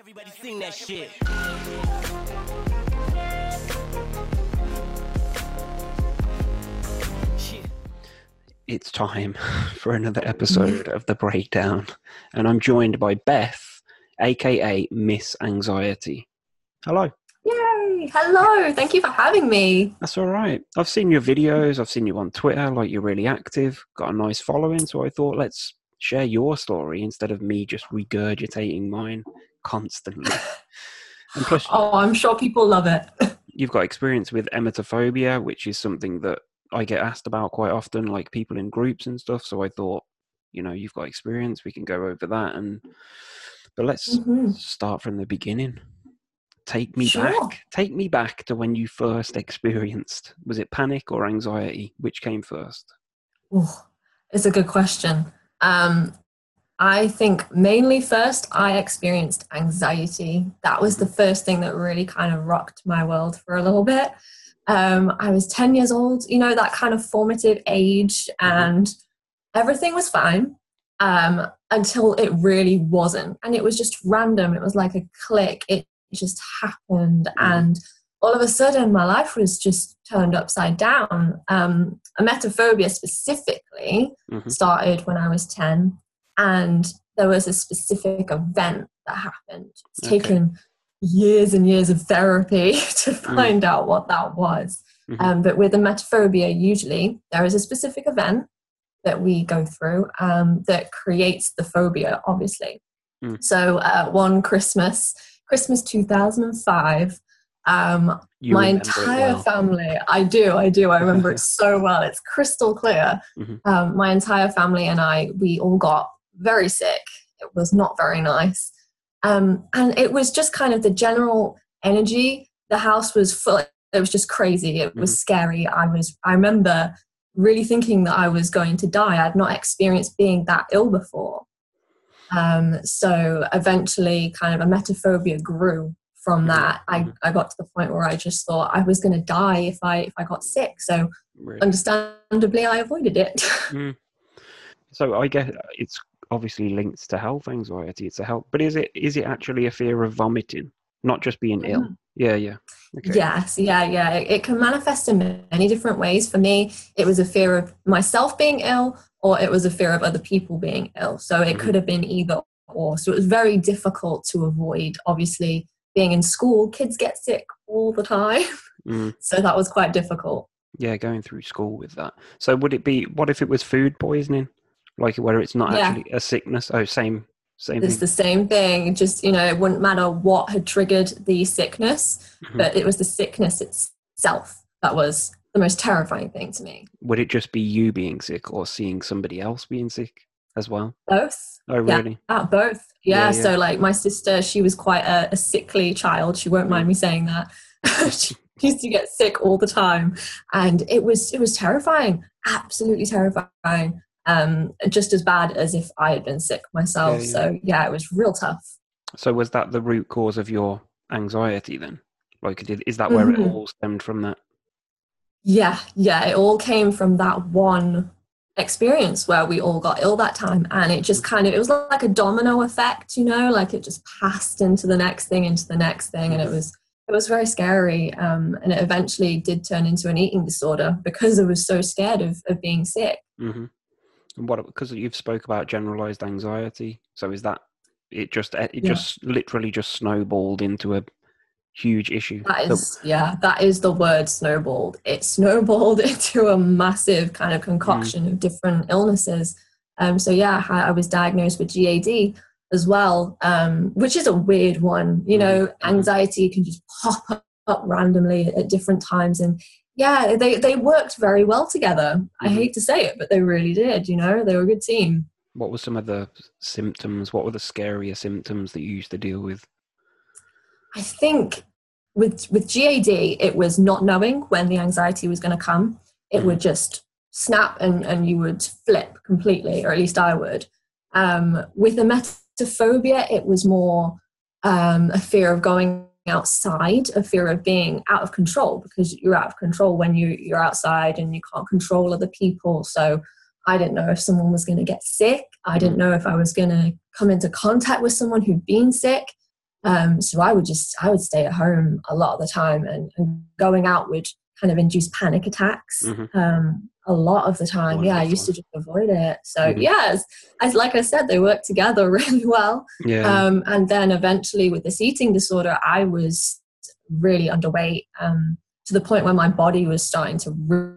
Everybody sing that shit. It's time for another episode of The Breakdown, and I'm joined by Beth, aka Miss Anxiety. Hello. Yay! Hello. Thank you for having me. That's all right. I've seen your videos, I've seen you on Twitter, like you're really active, got a nice following, so I thought let's share your story instead of me just regurgitating mine constantly. and plus, Oh, I'm sure people love it. you've got experience with emetophobia, which is something that I get asked about quite often, like people in groups and stuff. So I thought, you know, you've got experience, we can go over that. And but let's Mhm. start from the beginning. Take me Sure. back. Take me back to when you first experienced. Was it panic or anxiety? Which came first? Oh, it's a good question. Um, I think mainly first I experienced anxiety. That was the first thing that really kind of rocked my world for a little bit. Um, I was 10 years old, you know, that kind of formative age, and everything was fine um, until it really wasn't. And it was just random. It was like a click. It just happened. And all of a sudden, my life was just turned upside down. Um, emetophobia specifically Mhm. started when I was 10, and there was a specific event that happened. It's Okay. taken years and years of therapy to find out what that was. Mhm. Um, but with emetophobia, usually there is a specific event that we go through um, that creates the phobia, obviously. Mm. So uh, one Christmas, Christmas 2005, um, my entire well. family, I do, I do, I remember it so well. It's crystal clear. Mhm. Um, my entire family and I, we all got very sick. It was not very nice. Um, and it was just kind of the general energy. The house was full. It was just crazy. It was Mhm. scary. I was, I remember really thinking that I was going to die. I'd not experienced being that ill before. Um, so eventually, kind of emetophobia grew from Mhm. that. I, Mhm. I got to the point where I just thought I was going to die if I if I got sick. So Really. understandably, I avoided it. Mm. So I guess it's obviously linked to health anxiety. It's a health, but is it is it actually a fear of vomiting, not just being ill? Yeah, yeah. Okay. Yes, yeah, yeah. It, it can manifest in many different ways. For me, it was a fear of myself being ill, or it was a fear of other people being ill. So it Mhm. could have been either or. So it was very difficult to avoid. Obviously, being in school, kids get sick all the time. Mm. So that was quite difficult. Yeah, going through school with that. So would it be? What if it was food poisoning, like whether it's not Yeah. actually a sickness? Oh, same, same It's thing. the same thing. Just, you know, it wouldn't matter what had triggered the sickness, Mhm. but it was the sickness itself that was the most terrifying thing to me. Would it just be you being sick or seeing somebody else being sick as well? Both. Oh, Yeah. really? Both. Yeah, Yeah, yeah. So, like, my sister, she was quite a, a sickly child. She won't mind me saying that. she used to get sick all the time, and it was it was terrifying. Absolutely terrifying. Um, just as bad as if I had been sick myself. Yeah, yeah. So, yeah, it was real tough. So was that the root cause of your anxiety then? Like, did, is that where it Mhm. all stemmed from? That? Yeah, yeah. It all came from that one experience where we all got ill that time and it just kind of it was like a domino effect you know like it just passed into the next thing into the next thing and it was it was very scary um, and it eventually did turn into an eating disorder because i was so scared of, of being sick hmm And what? Because you've spoke about generalized anxiety. So is that it? Just it Yeah. just literally just snowballed into a huge issue. that is So- yeah that is the word snowballed it snowballed into a massive kind of concoction of different illnesses um, so yeah I, I was diagnosed with GAD as well um, which is a weird one you know Mhm. anxiety can just pop up, up randomly at different times and yeah they, they worked very well together i Mhm. hate to say it but they really did you know they were a good team What were some of the symptoms? What were the scarier symptoms that you used to deal with? I think with with GAD, it was not knowing when the anxiety was going to come. It Mhm. would just snap and, and you would flip completely, or at least I would. Um, with emetophobia, it was more um, a fear of going outside, a fear of being out of control because you're out of control when you, you're outside and you can't control other people. So I didn't know if someone was going to get sick. I didn't know if I was going to come into contact with someone who'd been sick. Um, so I would just I would stay at home a lot of the time, and, and going out would kind of induce panic attacks. Mhm. Um, a lot of the time, yeah, I used to just avoid it. So Mhm. yeah, as, as like I said, they work together really well. Yeah. Um, and then eventually, with this eating disorder, I was really underweight um, to the point where my body was starting to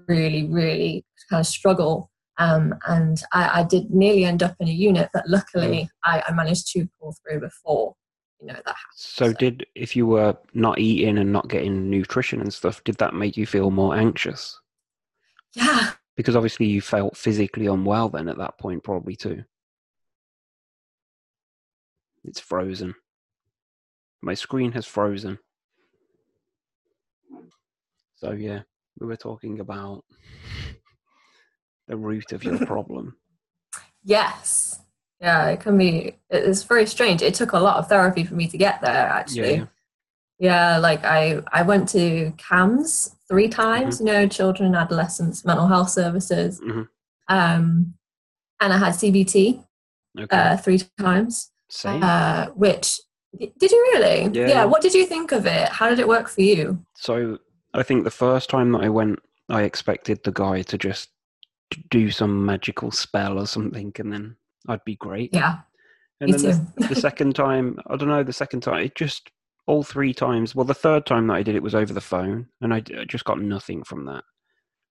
really, really kind of struggle. Um, and I, I did nearly end up in a unit, but luckily, I, I managed to pull through before you know that happened. so so- did if you were not eating and not getting nutrition and stuff, did that make you feel more anxious? Yeah, Because obviously you felt physically unwell then at that point, probably too. It's frozen. My screen has frozen. So yeah, we were talking about the root of your problem. yes, yeah, it can be. It's very strange. It took a lot of therapy for me to get there. Actually, Yeah. Yeah, like I, I went to CAMHS three times, Mm-hmm. know, children and adolescents mental health services. Mhm. Um, and I had CBT Okay. uh, three times, Same. uh, which, did you really? Yeah. What did you think of it? How did it work for you? So I think the first time that I went, I expected the guy to just do some magical spell or something, and then I'd be great. Yeah, and me then too. the, the second time, I don't know, the second time, it just all three times. Well, the third time that I did it was over the phone, and I, d- I just got nothing from that.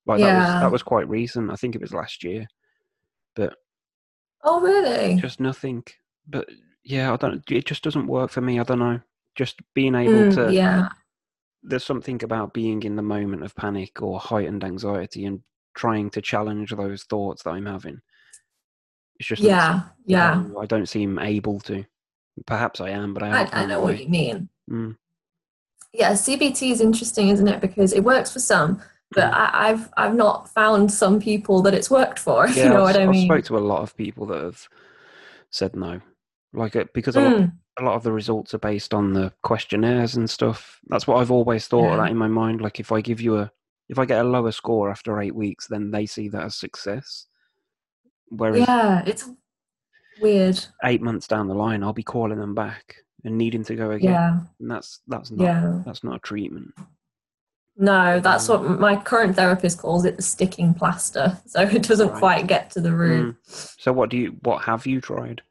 Like that was Yeah. that was quite recent. I think it was last year, but oh, really? just nothing. But yeah, I don't. It just doesn't work for me. I don't know. Just being able Mm, to yeah, there's something about being in the moment of panic or heightened anxiety and trying to challenge those thoughts that I'm having. It's just yeah, yeah. I don't seem able to. Perhaps I am, but I I, I know what you mean. Mm, Yeah, CBT is interesting, isn't it? Because it works for some, but Mm. I, I've I've not found some people that it's worked for. Yeah, you know I've, what I mean? I've spoke to a lot of people that have said no, like it because a lot, Mm, a lot of the results are based on the questionnaires and stuff. That's what I've always thought of that in my mind. Like if I give you a, if I get a lower score after eight weeks, then they see that as success. Whereas yeah, it's weird. eight months down the line, I'll be calling them back and needing to go again, Yeah, and that's that's not yeah. that's not a treatment. No, that's Mm. what my current therapist calls it the sticking plaster. So it doesn't Right. quite get to the root. Mm. So what do you what have you tried?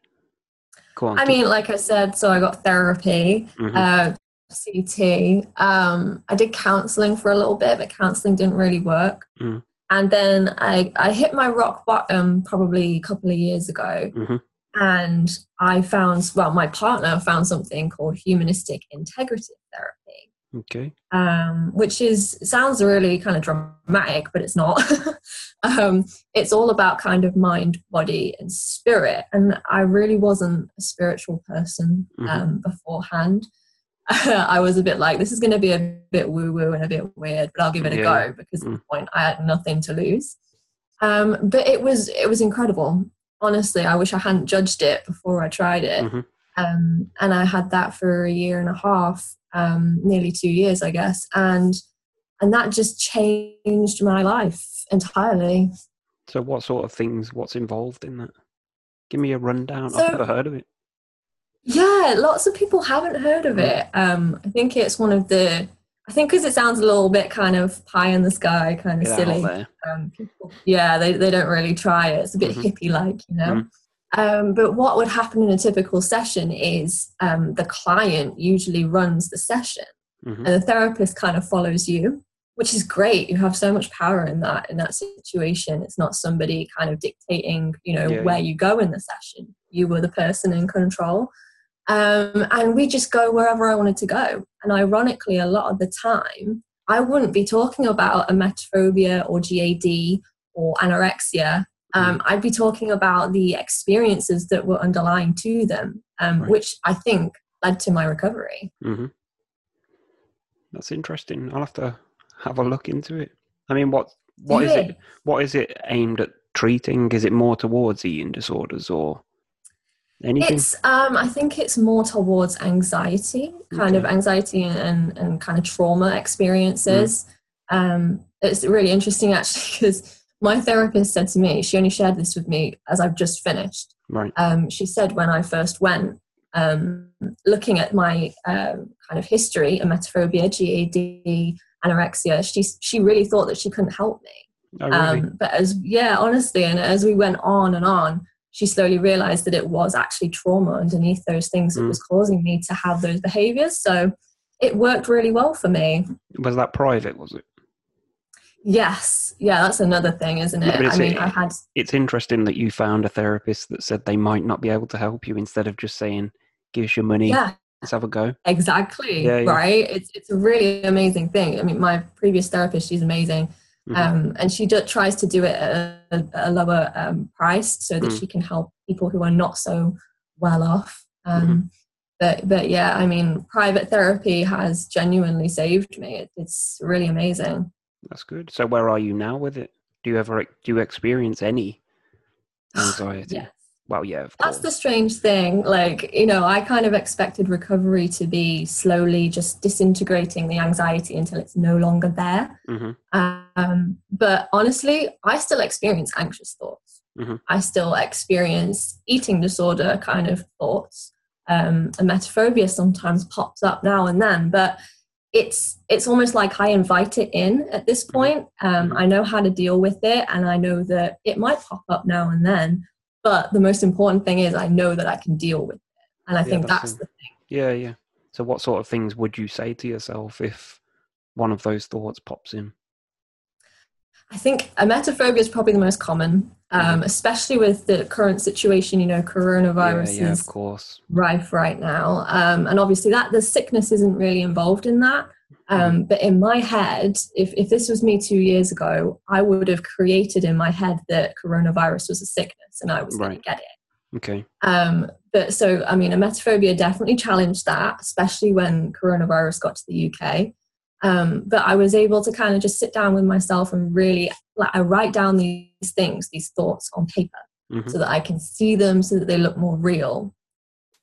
Go on. I mean, like I said, so I got therapy, Mhm. uh, CT. Um, I did counseling for a little bit, but counseling didn't really work. Mm. And then I, I hit my rock bottom probably a couple of years ago. Mhm. And I found, well, my partner found something called humanistic integrative therapy. okay. um, which is sounds really kind of dramatic, but it's not. um, it's all about kind of mind, body, and spirit. And I really wasn't a spiritual person Mhm. um, beforehand. I was a bit like, this is going to be a bit woo woo and a bit weird, but I'll give it a go because at Mm. the point I had nothing to lose. Um, but it was it was incredible. Honestly, I wish I hadn't judged it before I tried it Mhm. um, and I had that for a year and a half, um, nearly two years, I guess, and and that just changed my life entirely. So what sort of things? What's involved in that? Give me a rundown. So- I've never heard of it. Yeah, lots of people haven't heard of it. Um, I think it's one of the. I think because it sounds a little bit kind of pie in the sky, kind of Get silly. um, people, yeah, they, they don't really try it. It's a bit Mhm. hippie like, you know. Um, but what would happen in a typical session is um, the client usually runs the session. Mhm. and the therapist kind of follows you which is great you have so much power in that in that situation it's not somebody kind of dictating you know Yeah, where yeah. you go in the session you were the person in control um, and we just go wherever i wanted to go and ironically a lot of the time i wouldn't be talking about emetophobia or GAD or anorexia um, i'd be talking about the experiences that were underlying to them um, Right. which i think led to my recovery hmm That's interesting. I'll have to have a look into it. I mean, what what is Yeah. it? What is it aimed at treating? Is it more towards eating disorders or anything? It's um I think it's more towards anxiety, kind of anxiety and, and, kind of trauma experiences. Um it's really interesting actually because my therapist said to me, she only shared this with me as I've just finished. right. Um, she said when I first went, um, looking at my um, kind of history, emetophobia, GAD, anorexia, she she really thought that she couldn't help me. Oh, really? Um, but as yeah, honestly, and as we went on and on, she slowly realized that it was actually trauma underneath those things that Mm. was causing me to have those behaviors. So it worked really well for me. was that private? Was it? Yes, yeah, that's another thing, isn't it? but I it's mean, a- I had It's interesting that you found a therapist that said they might not be able to help you instead of just saying, "Give us your money, yeah, let's have a go." exactly Yeah, yeah. right. It's it's a really amazing thing. I mean, my previous therapist, she's amazing. Mhm. um, and she do, tries to do it at a, a lower um, price so that Mm. she can help people who are not so well off. Um, Mhm. But but yeah, I mean, private therapy has genuinely saved me. It, it's really amazing. That's good. So where are you now with it? Do you ever do you experience any anxiety? Yeah, Well, yeah, that's the strange thing. Like you know, I kind of expected recovery to be slowly just disintegrating the anxiety until it's no longer there. hmm Um, but honestly, I still experience anxious thoughts. Mhm. I still experience eating disorder kind of thoughts. Um, and emetophobia sometimes pops up now and then, but it's it's almost like I invite it in at this Mhm. point. Um, Mhm. I know how to deal with it, and I know that it might pop up now and then. But the most important thing is I know that I can deal with it, and I Yeah, think that's that's the thing. Yeah, yeah. So what sort of things would you say to yourself if one of those thoughts pops in? I think emetophobia is probably the most common, um, especially with the current situation. You know, coronavirus Mm-hmm. yeah, yeah, is of course. rife right now, um, and obviously that the sickness isn't really involved in that. Mm-hmm. Um, but in my head, if if this was me two years ago, I would have created in my head that coronavirus was a sickness, and I was going to get it. Okay. Um, but so, I mean, emetophobia definitely challenged that, especially when coronavirus got to the UK. Um, but I was able to kind of just sit down with myself and really, like, I write down these things, these thoughts on paper hmm so that I can see them so that they look more real.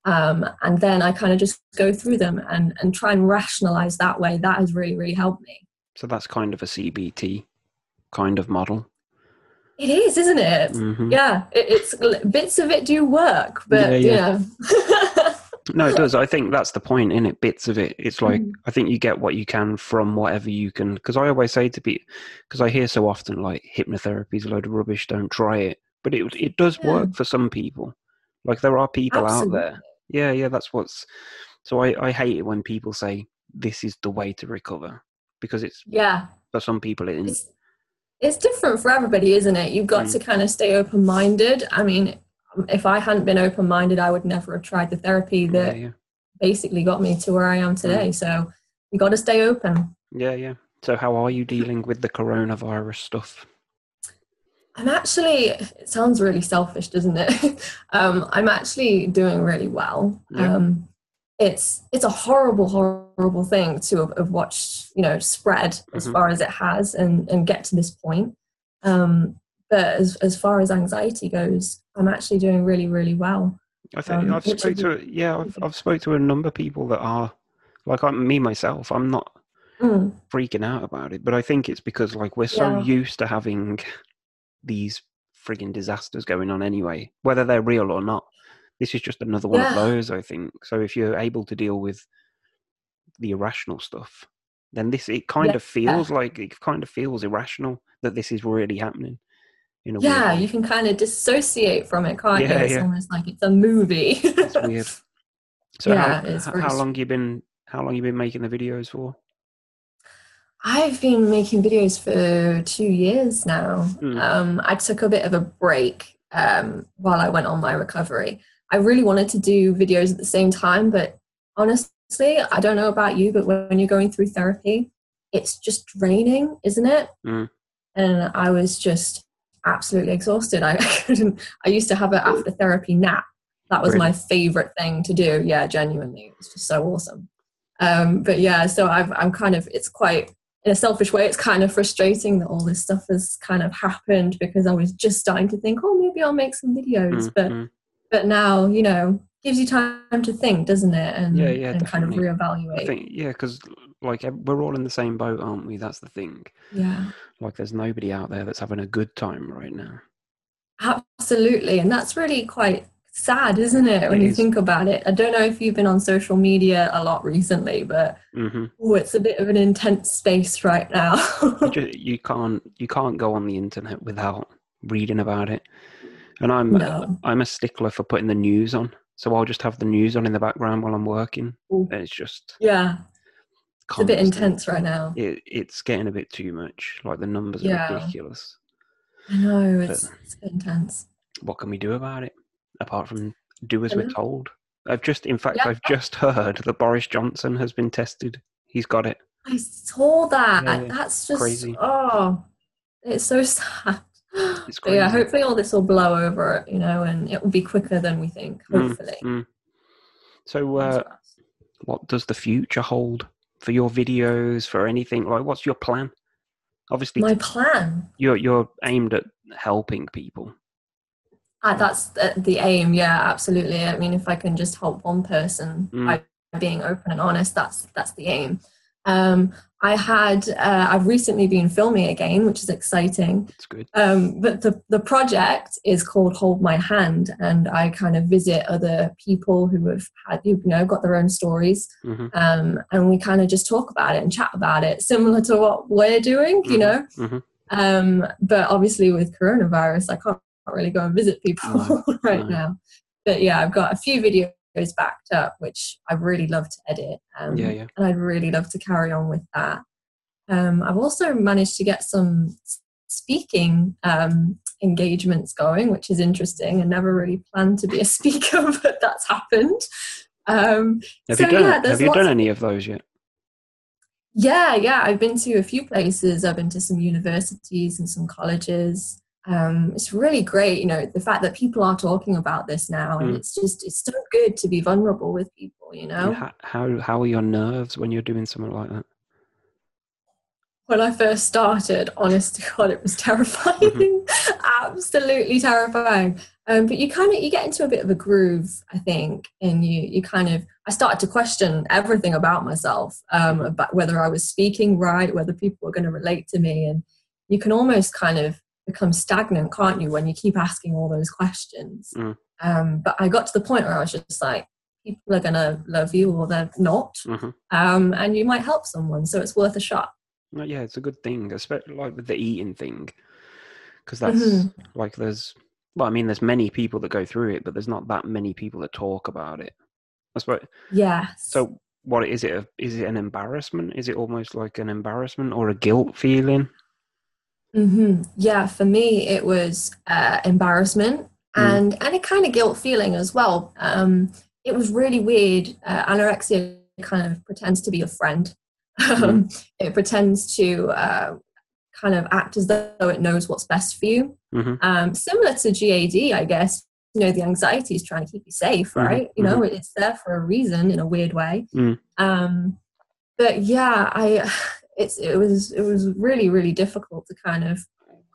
Um, and then I kind of just go through them and, and try and rationalize that way. That has really, really helped me. So that's kind of a CBT kind of model. It is, isn't it? hmm Yeah, it, it's bits of it do work, but Yeah, yeah. No, it does. I think that's the point in it. Bits of it. It's like Mm. I think you get what you can from whatever you can. Because I always say to people, because I hear so often like hypnotherapy is a load of rubbish. Don't try it. But it it does Yeah. work for some people. Like there are people out there. Yeah, yeah. That's what's. So I I hate it when people say this is the way to recover because it's Yeah, for some people it isn't. it's, it's different for everybody, isn't it? You've got Mm. to kind of stay open minded. I mean, if I hadn't been open minded, I would never have tried the therapy that yeah, basically got me to where I am today. So you got to stay open. yeah, yeah. So how are you dealing with the coronavirus stuff? I'm actually, it sounds really selfish, doesn't it? um, I'm actually doing really well. Yeah. Um, it's it's a horrible, horrible thing to have, have watched, you know, spread as Mhm. far as it has and, and get to this point. Um, but as, as far as anxiety goes, I'm actually doing really, really well. I think Um, I've spoke to yeah I've I've spoke to a number of people that are like I'm me myself. I'm not Mm, freaking out about it, but I think it's because like we're so Yeah. used to having these frigging disasters going on anyway, whether they're real or not. This is just another one of those, I think. So if you're able to deal with the irrational stuff, then this it kind Yeah. of feels like it kind of feels irrational that this is really happening. In a yeah, way. you can kind of dissociate from it, can't Yeah, you? It's yeah. almost like it's a movie. It's weird. So Yeah, how, how long you been how long you been making the videos for? I've been making videos for two years now. Mm. Um, I took a bit of a break um, while I went on my recovery. I really wanted to do videos at the same time, but honestly, I don't know about you, but when you're going through therapy, it's just draining, isn't it? Mm. And I was just absolutely exhausted. I couldn't. I used to have an after therapy nap. That was my favorite thing to do. Yeah, genuinely, it's just so awesome. Um, but yeah, so I've, I'm kind of. It's quite in a selfish way. It's kind of frustrating that all this stuff has kind of happened because I was just starting to think, oh, maybe I'll make some videos. Mm, But but now, you know, gives you time to think, doesn't it? And Yeah, yeah, and kind of reevaluate. I think yeah, because like we're all in the same boat, aren't we? That's the thing. yeah. Like there's nobody out there that's having a good time right now. Absolutely, and that's really quite sad, isn't it, when It you is. think about it? I don't know if you've been on social media a lot recently, but hmm oh, it's a bit of an intense space right now. you, ju- you can't you can't go on the internet without reading about it. And I'm No. I'm a stickler for putting the news on, so I'll just have the news on in the background while I'm working. Ooh. And it's just yeah, it's a bit intense right now. It, it's getting a bit too much. Like the numbers are Yeah. ridiculous. I know, it's, it's intense. What can we do about it apart from do as we're told? I've just, in fact, Yeah. I've just heard that Boris Johnson has been tested. He's got it. I saw that. Yeah. That's just Crazy. oh, it's so sad. It's yeah, hopefully all this will blow over, you know, and it will be quicker than we think. Mm, Hopefully. mm. So, uh, what does the future hold for your videos? For anything like, what's your plan? Obviously, My plan. you're you're aimed at helping people. Uh, that's the, the aim. Yeah, absolutely. I mean, if I can just help one person Mm. by being open and honest, that's that's the aim. Um, I had uh, I've recently been filming again, which is exciting. It's good. Um, but the the project is called Hold My Hand, and I kind of visit other people who have had you know got their own stories, hmm um, and we kind of just talk about it and chat about it, similar to what we're doing, you Mhm. know. hmm Um, but obviously, with coronavirus, I can't really go and visit people No, right no. now. But yeah, I've got a few videos backed up, which I really love to edit. Um, Yeah, yeah. And I'd really love to carry on with that. Um, I've also managed to get some speaking um, engagements going, which is interesting. I never really planned to be a speaker, but that's happened. Um, Have so you done yeah, Have you done any of those yet? yeah, yeah. I've been to a few places. I've been to some universities and some colleges. Um, it's really great, you know, the fact that people are talking about this now, and Mm. it's just it's so good to be vulnerable with people, you know. How, how how are your nerves when you're doing something like that? When I first started, honest to God, it was terrifying, absolutely terrifying. Um, but you kind of you get into a bit of a groove, I think, and you you kind of I started to question everything about myself, um, about whether I was speaking right, whether people were going to relate to me, and you can almost kind of become stagnant, can't you, when you keep asking all those questions? Mm. Um, but I got to the point where I was just like, people are going to love you or they're not, hmm um, and you might help someone, so it's worth a shot. Yeah, it's a good thing, especially like with the eating thing, because that's Mhm. like there's well, I mean, there's many people that go through it, but there's not that many people that talk about it. I suppose. Yes. So, what is it? a- Is it an embarrassment? Is it almost like an embarrassment or a guilt feeling? Hmm Yeah, for me, it was uh, embarrassment Mm. and and a kind of guilt feeling as well. Um, it was really weird. Uh, anorexia kind of pretends to be a friend. Um, it pretends to uh, kind of act as though it knows what's best for you. hmm Um, similar to GAD, I guess. You know, the anxiety is trying to keep you safe, Mhm, right? You know, it's there for a reason in a weird way. Mm. Um, but yeah, I it's it was it was really really difficult to kind of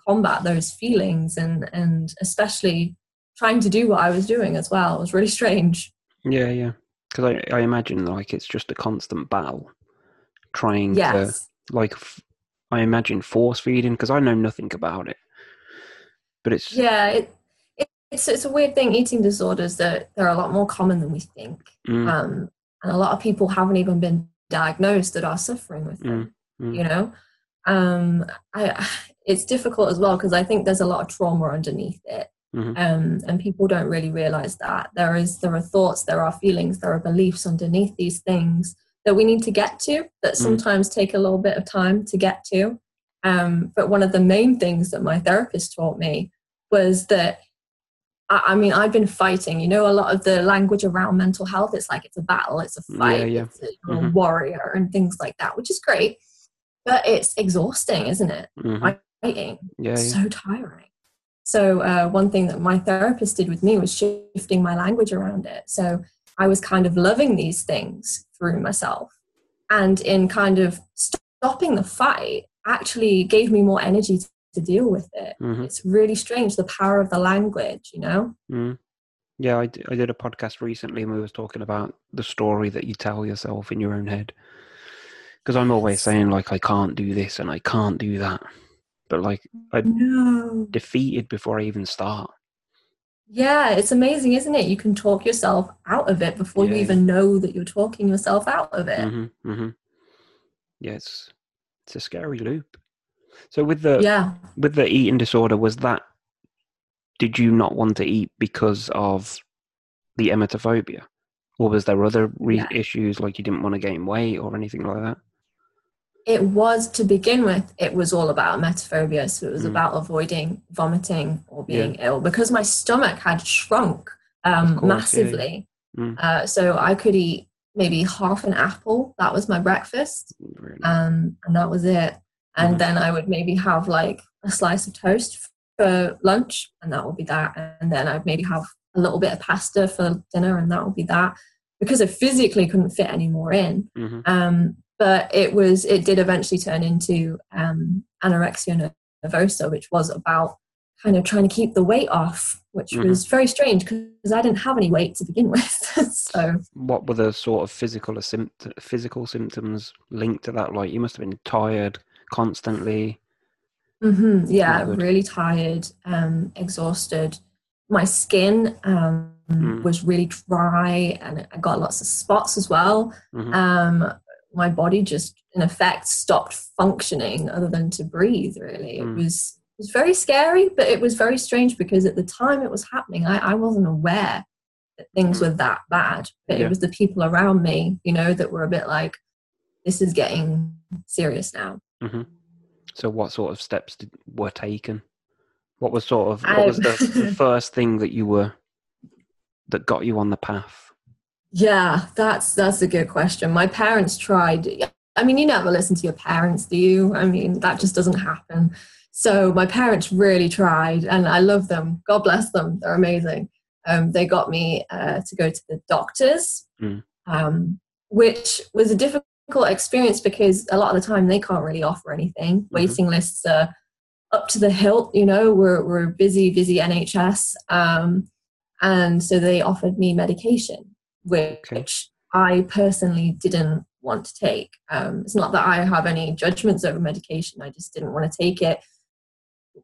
combat those feelings and and especially trying to do what I was doing as well. It was really strange. Yeah, yeah. Because I, I imagine like it's just a constant battle, trying to like f- I imagine force feeding because I know nothing about it, but it's Yeah, it, it it's it's a weird thing. Eating disorders that they're a lot more common than we think, mm, um, and a lot of people haven't even been diagnosed that are suffering with them. mm. You know, um, I it's difficult as well because I think there's a lot of trauma underneath it. Mhm. Um, and people don't really realize that there is there are thoughts there are feelings there are beliefs underneath these things that we need to get to that Mm. sometimes take a little bit of time to get to um, but one of the main things that my therapist taught me was that I, mean i've been fighting you know a lot of the language around mental health it's like it's a battle it's a fight yeah. it's a, Mhm. warrior and things like that which is great but it's exhausting isn't it mhm. fighting yeah, yeah. so tiring. So uh, one thing that my therapist did with me was shifting my language around it. So I was kind of loving these things through myself, and in kind of stopping the fight, actually gave me more energy to, to deal with it. Mhm. It's really strange the power of the language, you know. Mm. Yeah, I, d- I did a podcast recently and we was talking about the story that you tell yourself in your own head. Because I'm always saying like I can't do this and I can't do that, but like I'm No. defeated before I even start. Yeah, it's amazing, isn't it? You can talk yourself out of it before you even know that you're talking yourself out of it. hmm hmm Yeah, it's it's a scary loop. So with the Yeah. with the eating disorder, was that did you not want to eat because of the emetophobia, or was there other re- Yeah. issues like you didn't want to gain weight or anything like that? It was to begin with, it was all about emetophobia. So it was Mm. about avoiding vomiting or Yeah. being ill because my stomach had shrunk um, course, yeah, yeah. massively. Mm. Uh, so I could eat maybe half an apple. That was my breakfast. Really? um, and that was it. And Mhm. then I would maybe have like a slice of toast for lunch, and that would be that. And then I'd maybe have a little bit of pasta for dinner, and that would be that. Because I physically couldn't fit any more in. hmm Um, but it was it did eventually turn into um, anorexia nervosa, which was about kind of trying to keep the weight off, which Mhm. was very strange because I didn't have any weight to begin with. so What were the sort of physical physical symptoms linked to that? Like you must have been tired constantly. hmm Yeah, really tired, um, exhausted. My skin um, Mm. was really dry, and I got lots of spots as well. Mhm. Um, my body just, in effect, stopped functioning other than to breathe. Really, Mm. it was it was very scary, but it was very strange because at the time it was happening, I, I wasn't aware that things Mm. were that bad. But Yeah. it was the people around me, you know, that were a bit like, "This is getting serious now." hmm So, what sort of steps did, were taken? What was sort of what was the, the first thing that you were that got you on the path? Yeah, that's that's a good question. My parents tried. I mean, you never listen to your parents, do you? I mean, that just doesn't happen. So my parents really tried, and I love them. God bless them; they're amazing. Um, they got me uh, to go to the doctors, Mm. um, which was a difficult experience because a lot of the time they can't really offer anything. Waiting lists are up to the hilt. You know, we're we're busy, busy NHS, um, and so they offered me medication which Okay. I personally didn't want to take. Um, it's not that I have any judgments over medication, I just didn't want to take it.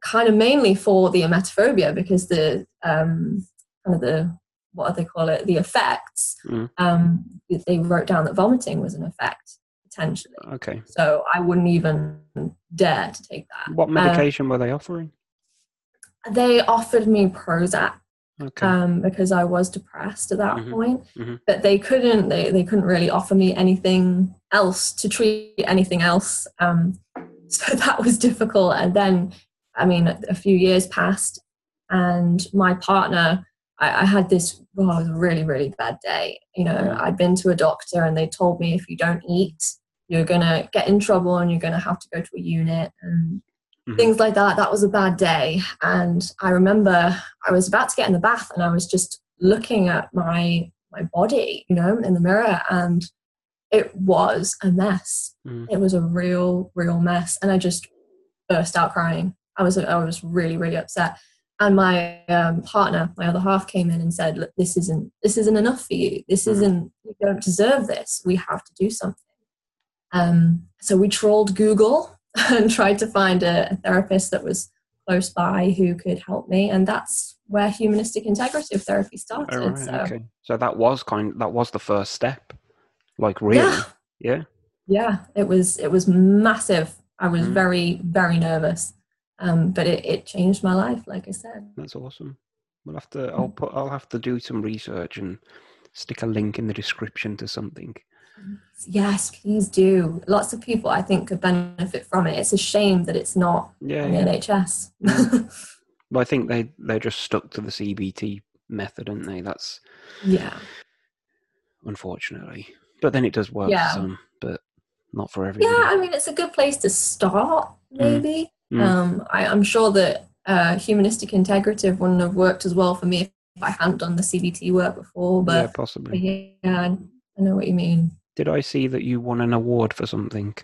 Kind of mainly for the emetophobia because the um, kind of the what do they call it? The effects. Mm. Um, they wrote down that vomiting was an effect potentially. Okay. So I wouldn't even dare to take that. What medication were they offering? They offered me Prozac Okay. um, because I was depressed at that Mhm, point. mhm. But they couldn't they, they couldn't really offer me anything else to treat anything else. Um, so that was difficult. And then, I mean, a, few years passed, and my partner, I, I had this well, it was a really really bad day. You know, Mm. I'd been to a doctor, and they told me if you don't eat, you're gonna get in trouble, and you're gonna have to go to a unit and Mhm. things like that. That was a bad day. And I remember I was about to get in the bath and I was just looking at my my body, you know, in the mirror and it was a mess. Mm. It was a real, real mess. And I just burst out crying. I was I was really, really upset. And my um, partner, my other half, came in and said, "Look, this isn't this isn't enough for you. This Mhm. isn't. You don't deserve this. We have to do something." Um, so we trawled Google and tried to find a, a therapist that was close by who could help me, and that's where humanistic integrative therapy started. All right, so okay. So that was kind. That was the first step. Like really. yeah, Yeah. yeah, it was it was massive. I was Mm. very very nervous, um, but it, it changed my life. Like I said, That's awesome. We'll have to. I'll put. I'll have to do some research and stick a link in the description to something. Yes, please do. Lots of people I think could benefit from it. It's a shame that it's not Yeah. on the yeah. NHS. But I think they they're just stuck to the CBT method, aren't they? That's yeah. unfortunately. But then it does work Yeah. for some, but not for everyone. Yeah, I mean, it's a good place to start, maybe. Mm. Um, I, I'm sure that uh, humanistic integrative wouldn't have worked as well for me if I hadn't done the CBT work before. yeah, But, possibly. but yeah, I know what you mean. Did I see that you won an award for something?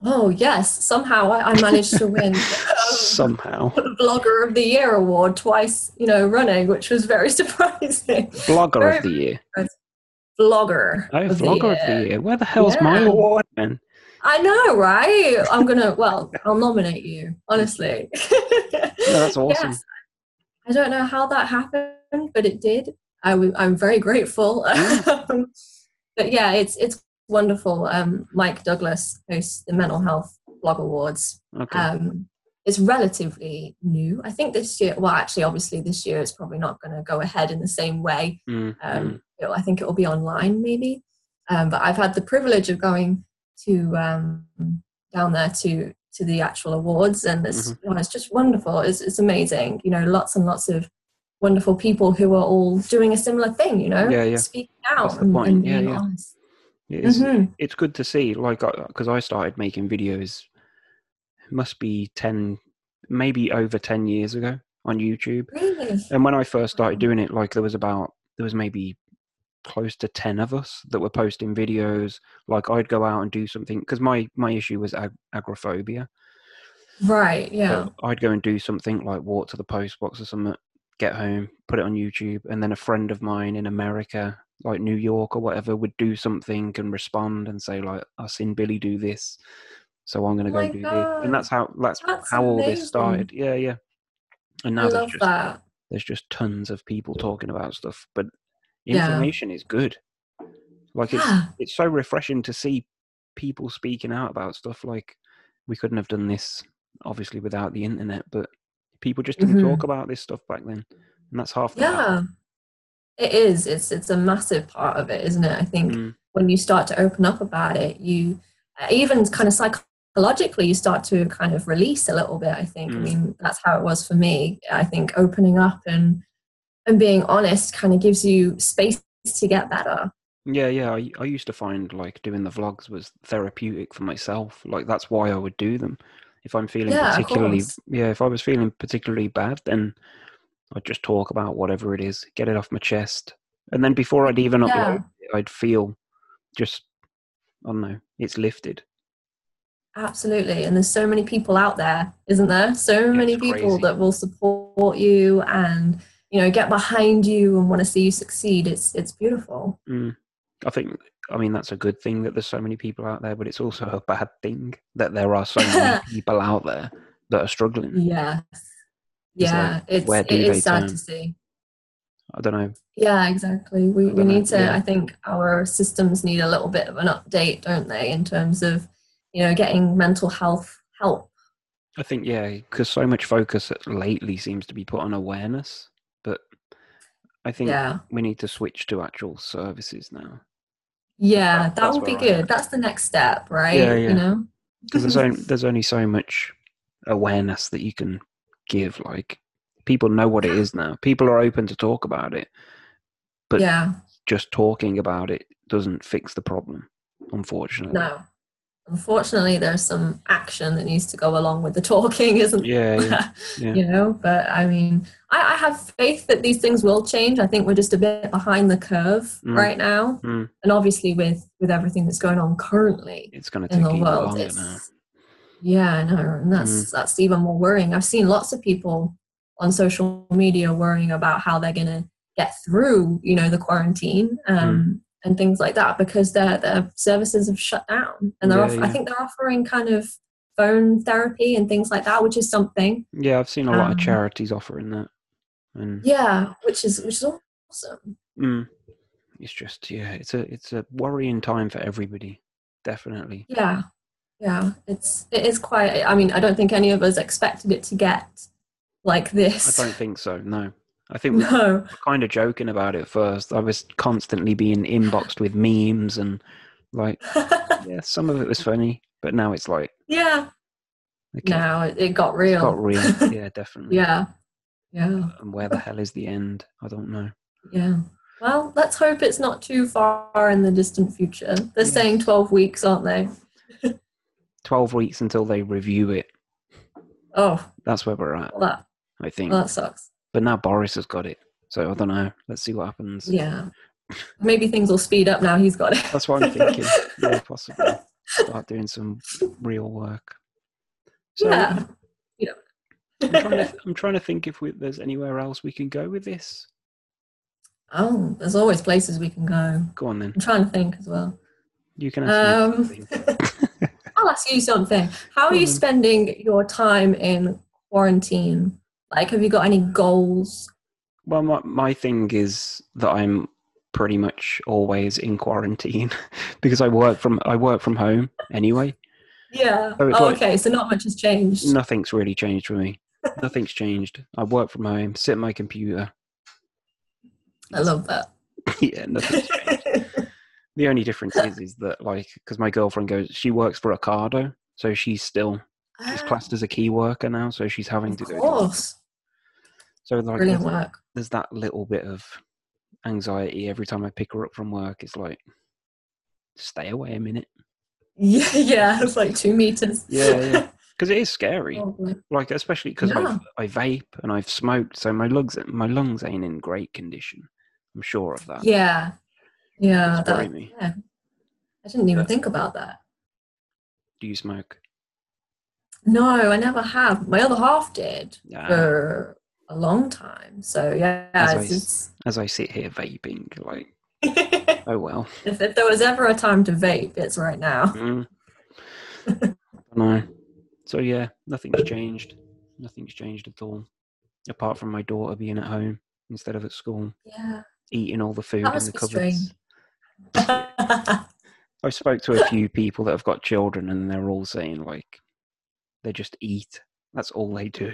Oh, yes. Somehow I, I managed to win um, Somehow. the Blogger of the Year award twice, you know, running, which was very surprising. Blogger Very of the year. Vlogger. Oh, of the vlogger of the year. Where the hell's my award, man? I know, right? I'm gonna. Well, I'll nominate you. Honestly. No, that's awesome. Yes. I don't know how that happened, but it did. I w- I'm very grateful. But yeah, it's it's wonderful. Um, Mike Douglas hosts the Mental Health Blog Awards. Okay. Um, it's relatively new. I think this year, well, actually, obviously, this year it's probably not going to go ahead in the same way. Mm, mm. Um, it'll- I think it will be online, maybe. Um, but I've had the privilege of going to um, down there to to the actual awards, and it's Mm-hmm. it's just wonderful. It's it's amazing. You know, lots and lots of wonderful people who are all doing a similar thing. You know, Yeah, yeah. speaking out and, point. and being yeah. honest. It's, Mhm. it's good to see, like, because I started making videos, must be 10, maybe over 10 years ago on YouTube. Really? And when I first started doing it, like, there was about, there was maybe close to 10 of us that were posting videos. Like, I'd go out and do something, because my, my issue was ag- agoraphobia. Right. Yeah. So I'd go and do something like walk to the post box or something, get home, put it on YouTube, and then a friend of mine in America, like New York or whatever, would do something and respond and say like, "I seen Billy do this, so I'm gonna Oh go do this." And that's how that's, That's how all this started. Yeah, yeah. And now there's just that. there's just tons of people talking about stuff, but Yeah. information is good. Like it's Yeah. it's so refreshing to see people speaking out about stuff like we couldn't have done this obviously without the internet but people just didn't talk about this stuff back then and that's half. Mm-hmm. Yeah. It is. It's it's a massive part of it, isn't it? I think Mm, when you start to open up about it, you uh, even kind of psychologically you start to kind of release a little bit. I think. I Mm. mean, that's how it was for me. I think opening up and and being honest kind of gives you space to get better. yeah yeah I, I used to find like doing the vlogs was therapeutic for myself like that's why i would do them if i'm feeling Yeah, particularly yeah if i was feeling particularly bad then i'd just talk about whatever it is get it off my chest and then before i'd even Yeah. upload i'd feel just i don't know it's lifted Absolutely. And there's so many people out there, isn't there? So many people crazy. that will support you and you know get behind you and want to see you succeed. It's it's beautiful. Mm. I think, I mean, that's a good thing that there's so many people out there, but it's also a bad thing that there are so many people out there that are struggling. Yes. It's Yeah, like, it's where do it is sad turn? to see. I don't know. Yeah, exactly. We we know, need to. yeah. I think our systems need a little bit of an update, don't they, in terms of you know getting mental health help. I think, yeah, because so much focus lately seems to be put on awareness, but I think Yeah, we need to switch to actual services now. Yeah, That- that would be where I am. good. That's the next step, right? Yeah, You yeah. know. Because there's, only, there's only so much awareness that you can give. Like, people know what it is now. People are open to talk about it, but yeah. just talking about it doesn't fix the problem, unfortunately. No. Unfortunately, there's some action that needs to go along with the talking, isn't Yeah, yeah, there? yeah. you know, but I mean, I, I have faith that these things will change. I think we're just a bit behind the curve Mm. right now, Mm. and obviously with with everything that's going on currently It's going to in the world, it's now. yeah, I know, and that's Mm. that's even more worrying. I've seen lots of people on social media worrying about how they're going to get through, you know, the quarantine. Mm. Um, and things like that because their their services have shut down and they're Yeah, off- I think they're offering kind of phone therapy and things like that, which is something. Yeah, I've seen a lot of Um, charities offering that, and Yeah, which is which is awesome. mm, it's just yeah, it's a it's a worrying time for everybody, definitely. Yeah, yeah, it's it is quite. I mean, I don't think any of us expected it to get like this. I don't think so. No, I think we No, were kind of joking about it first. I was constantly being inboxed with memes and like, yeah, some of it was funny, but now it's like, yeah. okay, Now it, got real. got real. Yeah, definitely. yeah, yeah, uh, And where the hell is the end? I don't know. yeah. Well, let's hope it's not too far in the distant future. They're saying twelve weeks, aren't they? Twelve weeks until they review it. Oh, That's where we're at, well, that I think. well, that sucks. But now Boris has got it, so I don't know. Let's see what happens. Yeah. Maybe things will speed up now he's got it. That's what I'm thinking. yeah, possibly start doing some real work. So yeah. I'm, trying to, I'm trying to think if we, there's anywhere else we can go with this. oh, there's always places we can go. Go on then. I'm trying to think as well. You can ask Um, me. I'll ask you something. How are you spending your time in quarantine Like, have you got any goals? Well, my my thing is that I'm pretty much always in quarantine because I work from I work from home anyway. Yeah. So oh, like- okay. So not much has changed. Nothing's really changed for me. Nothing's changed. I work from home, sit at my computer. I love that. yeah, nothing's changed. The only difference is, is that like, because my girlfriend goes, she works for Ocado, so she's still she's classed as a key worker now, so she's having Of to go. course. So like, Brilliant there's, work. there's that little bit of anxiety every time I pick her up from work. It's like, stay away a minute. Yeah, yeah. It's like two meters. Yeah, yeah. Because it is scary. Oh. Like especially because Yeah. I vape and I've smoked, so my lungs my lungs ain't in great condition. I'm sure of that. yeah. Yeah. That, me. yeah. I didn't even But- think about that. Do you smoke? No, I never have. My other half did Yeah. for a long time. So yeah, As I it's, As I sit here vaping, like, oh well. if there was ever a time to vape, it's right now. Mm. no. So yeah, nothing's changed. Nothing's changed at all, apart from my daughter being at home instead of at school, Yeah. eating all the food in the cupboards. I spoke to a few people that have got children, and they're all saying like, they just eat. That's all they do.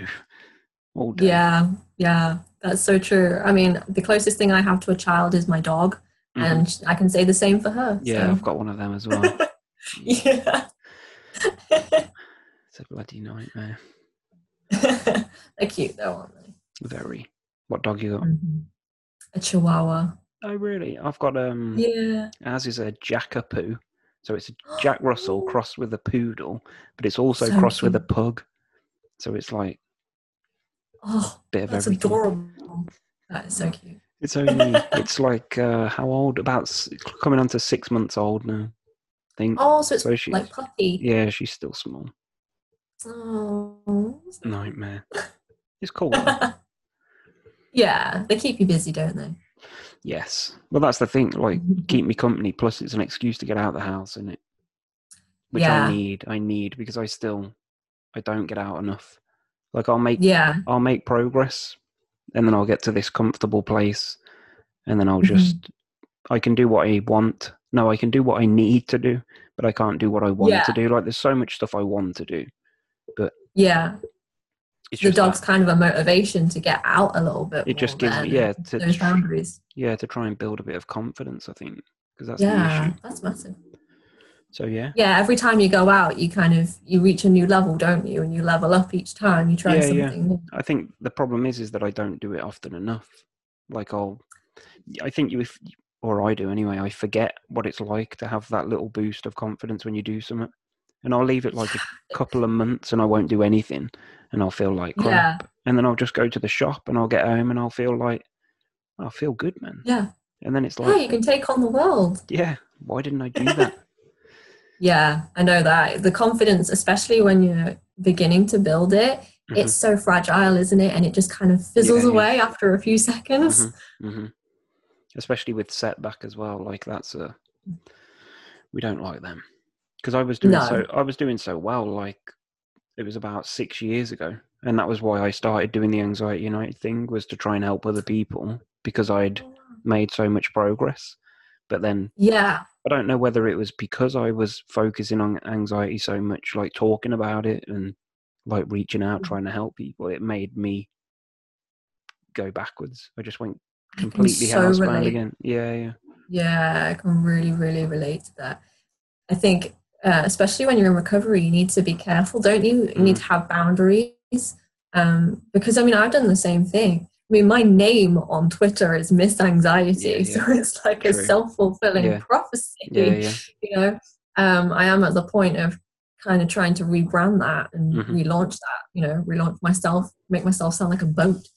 All day. yeah, yeah, that's so true. I mean, the closest thing I have to a child is my dog, Mhm. and I can say the same for her. Yeah, I've got one of them as well. yeah. It's a bloody nightmare. They're cute though, aren't they? Very. What dog you got? Mhm. A chihuahua. Oh, really? I've got um. Yeah. As is a Jackapoo. So it's a Jack Russell crossed with a poodle, but it's also So crossed with a pug. So it's like Oh, bit of that's everything. adorable. That is so cute. It's only it's like uh, how old? About coming on to six months old now. I think. Oh, so it's So she's- like puppy. Yeah, she's still small. Oh. Nightmare. It's cool. yeah, they keep you busy, don't they? yes. Well, that's the thing. Like, keep me company. Plus, it's an excuse to get out of the house, isn't it? Which Yeah. I need. I need because I still, I don't get out enough. Like, I'll make Yeah. I'll make progress and then I'll get to this comfortable place and then I'll Mhm. just I can do what I want. No, I can do what I need to do, but I can't do what I want Yeah. to do. Like there's so much stuff I want to do. But yeah. The dog's that- kind of a motivation to get out a little bit. It just gives me- yeah, to those boundaries. yeah, to try and build a bit of confidence, I think, because that's Yeah, that's massive. So yeah. Yeah, every time you go out, you kind of you reach a new level, don't you? And you level up each time. You try Yeah, yeah. something new. I think the problem is is that I don't do it often enough. Like I'll I think you if or I do anyway, I forget what it's like to have that little boost of confidence when you do something. And I'll leave it like a couple of months and I won't do anything and I'll feel like crap. Yeah. And then I'll just go to the shop and I'll get home and I'll feel like I'll feel good, man. Yeah. And then it's like, Yeah, you can take on the world. yeah, why didn't I do that? Yeah, I know that. The confidence, especially when you're beginning to build it, Mhm, it's so fragile, isn't it? And it just kind of fizzles Yeah, yeah. away after a few seconds. mhm, mhm. Especially with setback as well. Like that's a we don't like them because I was doing No. so I was doing so well. Like it was about six years ago, and that was why I started doing the Anxiety United thing was to try and help other people because I'd made so much progress. But then Yeah, I don't know whether it was because I was focusing on anxiety so much, like talking about it and like reaching out, Mhm. trying to help people. It made me go backwards. I just went completely so housebound relate. again. Yeah, yeah. Yeah, I can really, really relate to that. I think, uh, especially when you're in recovery, you need to be careful, don't you? You need to have boundaries. Um, because I mean, I've done the same thing. I mean, my name on Twitter is Miss Anxiety, Yeah, so it's like a self fulfilling Yeah. prophecy. Yeah, yeah. You know, um, I am at the point of kind of trying to rebrand that and Mhm. relaunch that. You know, relaunch myself, make myself sound like a boat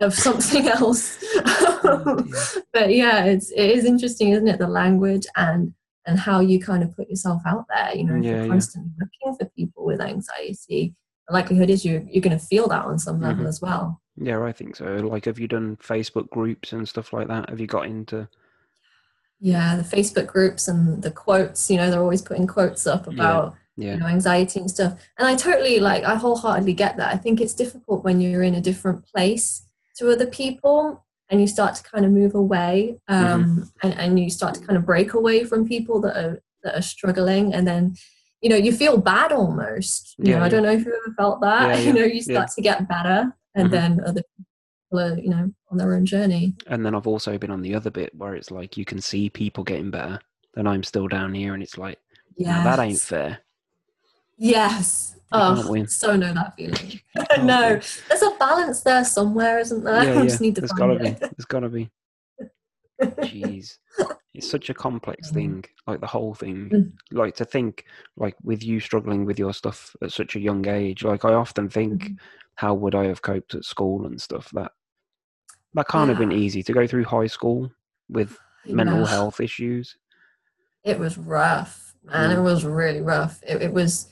of something else. But yeah, it's it is interesting, isn't it? The language and and how you kind of put yourself out there. You know, if Yeah, you're yeah. constantly looking for people with anxiety, the likelihood is you you're going to feel that on some level Mhm. as well. Yeah, I think so. Like, have you done Facebook groups and stuff like that? Have you got into? Yeah, the Facebook groups and the quotes. You know, they're always putting quotes up about Yeah. you know anxiety and stuff and i totally like i wholeheartedly get that i think it's difficult when you're in a different place to other people and you start to kind of move away um, Mm-hmm. and, and you start to kind of break away from people that are that are struggling and then you know you feel bad almost you Yeah, know i don't know if you ever felt that Yeah, you know you start yeah. to get better and Mhm. then other people are you know on their own journey And then I've also been on the other bit where it's like you can see people getting better, and I'm still down here, and it's like, yeah that ain't fair. yes You oh so know that feeling no win. there's a balance there somewhere isn't there Yeah, i yeah. just need to There's find gotta be. it There's gotta be. Jeez. It's such a complex Mm. thing, like the whole thing. Mm. Like to think, like with you struggling with your stuff at such a young age. Like I often think, Mhm. how would I have coped at school and stuff? That that can't have been easy to go through high school with mental Yeah. health issues. It was rough, and Mm. It was really rough. It, it was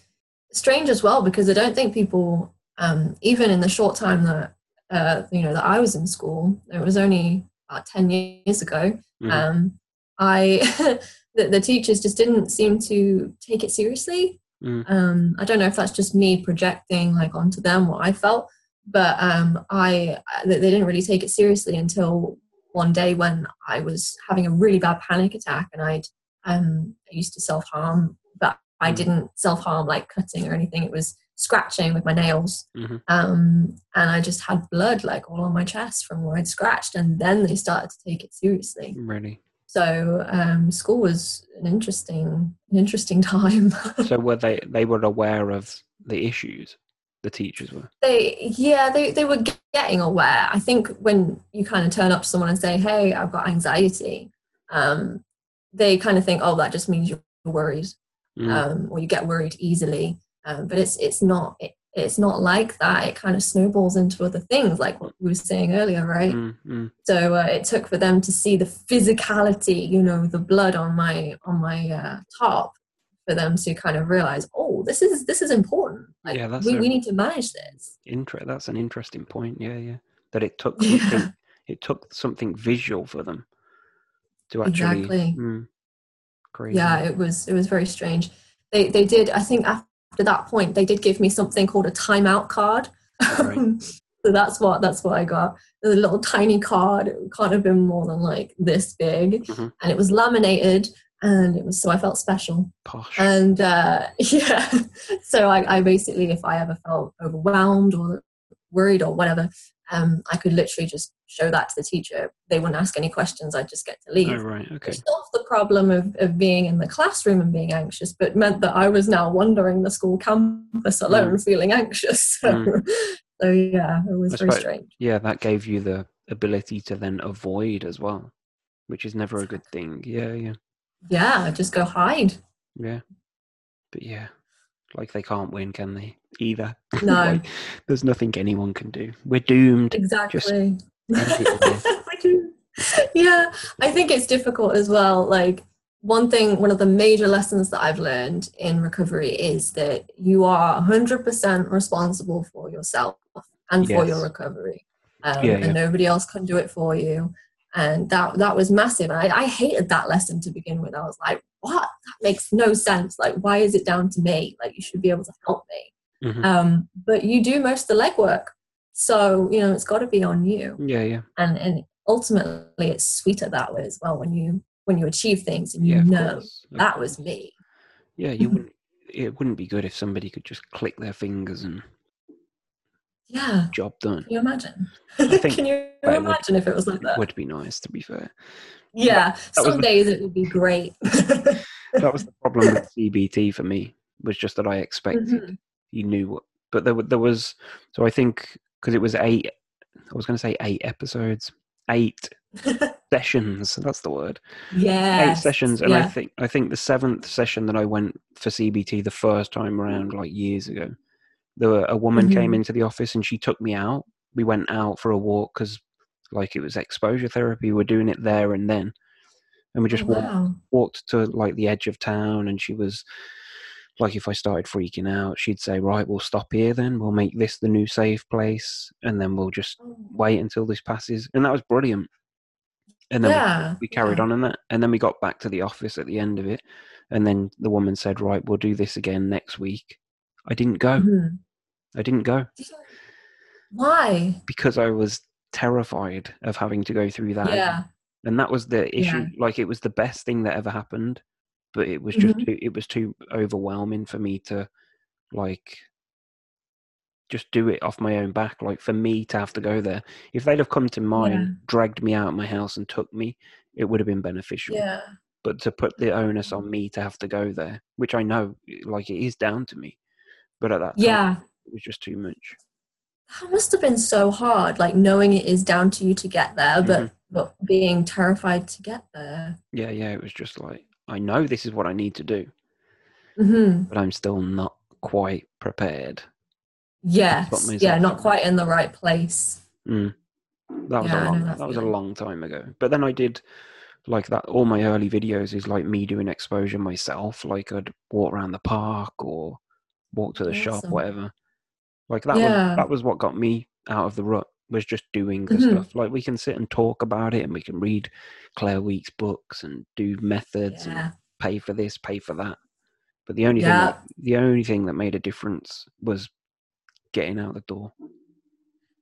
strange as well because I don't think people, um, even in the short time that uh, you know that I was in school, it was only about ten years ago. Mhm. Um, I the, the teachers just didn't seem to take it seriously. Mm. Um, I don't know if that's just me projecting like onto them what I felt, but um, I they they didn't really take it seriously until one day when I was having a really bad panic attack and I'd um, I used to self harm, but I Mm. didn't self harm like cutting or anything. It was scratching with my nails, Mhm. um, and I just had blood like all on my chest from where I'd scratched. And then they started to take it seriously. Really. So um, school was an interesting, an interesting time. So were they? They were aware of the issues. The teachers were. they yeah they, they were getting aware i think when you kind of turn up to someone and say hey i've got anxiety um, they kind of think oh that just means you're worried Mm. um, or you get worried easily um, but it's it's not it, it's not like that it kind of snowballs into other things like what we were saying earlier right Mm, mm. so uh, it took for them to see the physicality you know the blood on my on my uh, top for them to kind of realize oh this is this is important like Yeah, we, a- we need to manage this Inter- that's an interesting point. Yeah, yeah. That it took Yeah. something. It took something visual for them to actually. Exactly. Mm, crazy. yeah it was it was very strange they they did i think after that point they did give me something called a timeout card Right. so that's what that's what i got a little tiny card it can't have been more than like this big Mhm. and it was laminated and it was so i felt special Posh. and uh yeah so I, I basically if i ever felt overwhelmed or worried or whatever um i could literally just show that to the teacher they wouldn't ask any questions i'd just get to leave oh right. Okay. which solved the problem of, of being in the classroom and being anxious, but meant that I was now wandering the school campus alone, feeling anxious. So, Mm. so yeah, it was I very suppose- strange. Yeah, that gave you the ability to then avoid as well, which is never a good thing. Yeah, yeah, Yeah, just go hide. yeah. But yeah, like they can't win, can they? Either. No, Like, there's nothing anyone can do. We're doomed. exactly. end it with- I do. Yeah, I think it's difficult as well. Like one thing, one of the major lessons that I've learned in recovery is that you are 100% responsible for yourself and for your recovery. Um, Yeah, yeah. And nobody else can do it for you. And that that was massive. I, I hated that lesson to begin with. I was like, what? That makes no sense. Like, why is it down to me? Like, you should be able to help me. Mhm. Um, but you do most of the legwork. So, you know, it's got to be on you Yeah, yeah, and and ultimately it's sweeter that way as well when you when you achieve things and you yeah. know course, that was me Yeah, you wouldn't. It wouldn't be good if somebody could just click their fingers and yeah job done. can you imagine think can you would- imagine if it was like that would be nice, to be fair. yeah that some the- days it would be great That was the problem with CBT for me. Was just that I expected Mhm. you knew what, but there there was. So I think because it was eight. I was going to say eight episodes, eight sessions. That's the word. yeah eight sessions, and I think I think the seventh session that I went for CBT the first time around, like years ago, there were, a woman came Mhm. into the office and she took me out. We went out for a walk because, like, it was exposure therapy. We're doing it there and then, and we just Oh, walked wow. walked to like the edge of town, and she was like, if I started freaking out, she'd say, "Right, we'll stop here. Then we'll make this the new safe place, and then we'll just Oh, wait until this passes." And that was brilliant. And then we- yeah. we carried yeah. on in that and then we got back to the office at the end of it and then the woman said right we'll do this again next week i didn't go Mhm. i didn't go Why? because i was terrified of having to go through that Yeah. and that was the issue Yeah. like it was the best thing that ever happened but it was just Mhm. too, it was too overwhelming for me to like just do it off my own back like for me to have to go there if they'd have come to mine Yeah. dragged me out of my house and took me it would have been beneficial Yeah. but to put the onus on me to have to go there, which I know, like it is down to me, but at that time, Yeah. it was just too much. That must have been so hard, like knowing it is down to you to get there, but Mm-hmm. but being terrified to get there. Yeah, yeah, it was just like I know this is what I need to do, hmm but I'm still not quite prepared. Yes. Yeah, not quite in the right place. Mm. That was Yeah, a long, that that was a long time ago. But then I did like that. All my early videos is like me doing exposure myself. Like I'd walk around the park or walk to the shop, whatever. Like that Yeah. was that was what got me out of the rut was just doing the Mhm. stuff. Like we can sit and talk about it, and we can read Claire Weekes' books and do methods and pay for this, pay for that. But the only Yeah. thing that, the only thing that made a difference was getting out the door.